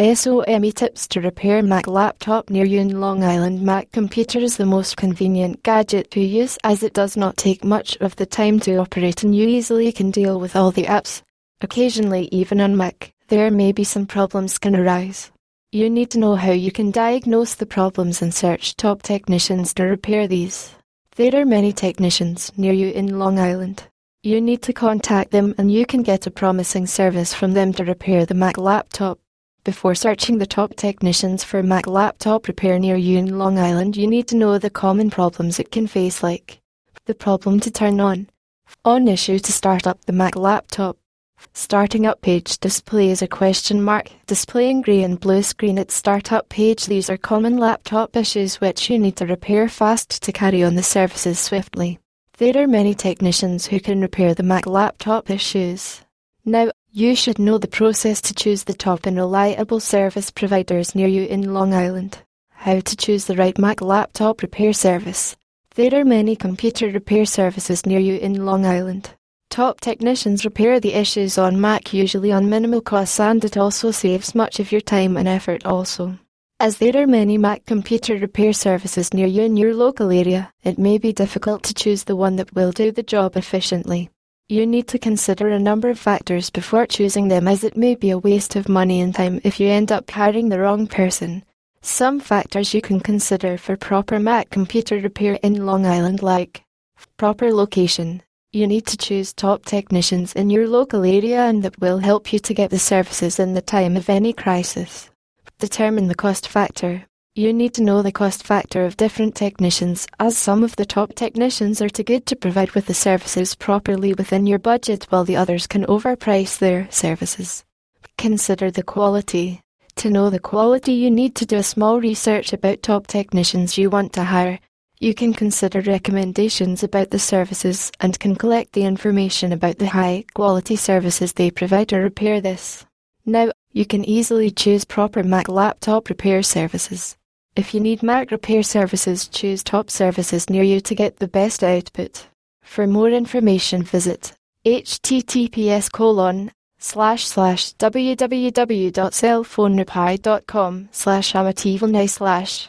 SOME tips to repair Mac laptop near you in Long Island Mac computer is the most convenient gadget to use as it does not take much of the time to operate and you easily can deal with all the apps. Occasionally even on Mac, there may be some problems can arise. You need to know how you can diagnose the problems and search top technicians to repair these. There are many technicians near you in Long Island. You need to contact them and you can get a promising service from them to repair the Mac laptop. Before searching the top technicians for Mac laptop repair near you in Long Island, you need to know the common problems it can face like the problem to turn on, on issue to start up the Mac laptop, starting up page displays a question mark, displaying grey and blue screen at startup page. These are common laptop issues which you need to repair fast to carry on the services swiftly. There are many technicians who can repair the Mac laptop issues. Now, you should know the process to choose the top and reliable service providers near you in Long Island. How to choose the right Mac laptop repair service. There are many computer repair services near you in Long Island. Top technicians repair the issues on Mac usually on minimal costs and it also saves much of your time and effort also. As there are many Mac computer repair services near you in your local area, it may be difficult to choose the one that will do the job efficiently. You need to consider a number of factors before choosing them as it may be a waste of money and time if you end up hiring the wrong person. Some factors you can consider for proper Mac computer repair in Long Island like proper location. You need to choose top technicians in your local area and that will help you to get the services in the time of any crisis. Determine the cost factor. You need to know the cost factor of different technicians, as some of the top technicians are too good to provide with the services properly within your budget, while the others can overprice their services. Consider the quality. To know the quality, you need to do a small research about top technicians you want to hire. You can consider recommendations about the services and can collect the information about the high quality services they provide to repair this. Now, you can easily choose proper Mac laptop repair services. If you need Mac repair services, choose top services near you to get the best output. For more information, visit https colon slash slash www.cellphonerepair.com slash amatively slash